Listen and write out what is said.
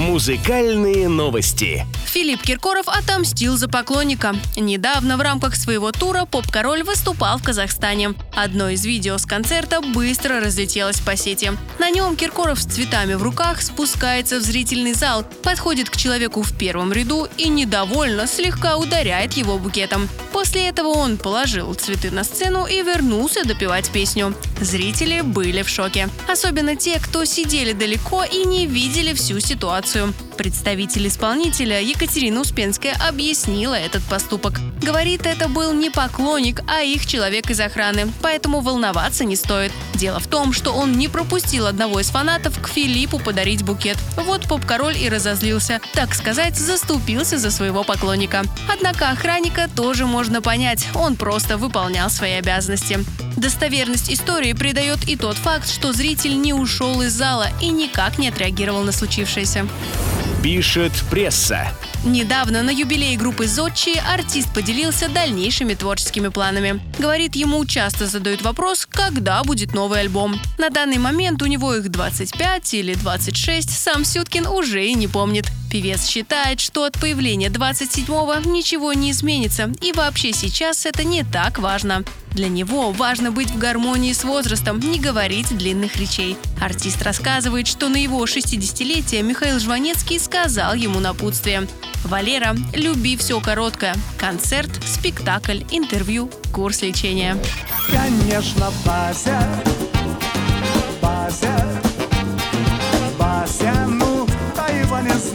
Музыкальные новости. Филипп Киркоров отомстил за поклонника. Недавно в рамках своего тура поп-король выступал в Казахстане. Одно из видео с концерта быстро разлетелось по сети. На нем Киркоров с цветами в руках спускается в зрительный зал, подходит к человеку в первом ряду и недовольно слегка ударяет его букетом. После этого он положил цветы на сцену и вернулся допивать песню. Зрители были в шоке. Особенно те, кто сидели далеко и не видели всю ситуацию. Представитель исполнителя Екатерина Успенская объяснила этот поступок. Говорит, это был не поклонник, а их человек из охраны, поэтому волноваться не стоит. Дело в том, что он не пропустил одного из фанатов к Филиппу подарить букет. Вот поп-король и разозлился, так сказать, заступился за своего поклонника. Однако охранника тоже можно понять, он просто выполнял свои обязанности. Достоверность истории придает и тот факт, что зритель не ушел из зала и никак не отреагировал на случившееся. Пишет пресса. Недавно на юбилей группы Зодчи артист поделился дальнейшими творческими планами. Говорит, ему часто задают вопрос, когда будет новый альбом. На данный момент у него их 25 или 26, сам Сюткин уже и не помнит. Певец считает, что от появления 27-го ничего не изменится, и вообще сейчас это не так важно. Для него важно быть в гармонии с возрастом, не говорить длинных речей. Артист рассказывает, что на его 60-летие Михаил Жванецкий сказал ему напутствие. Валера, люби все короткое. Концерт, спектакль, интервью, курс лечения. Конечно, Бася,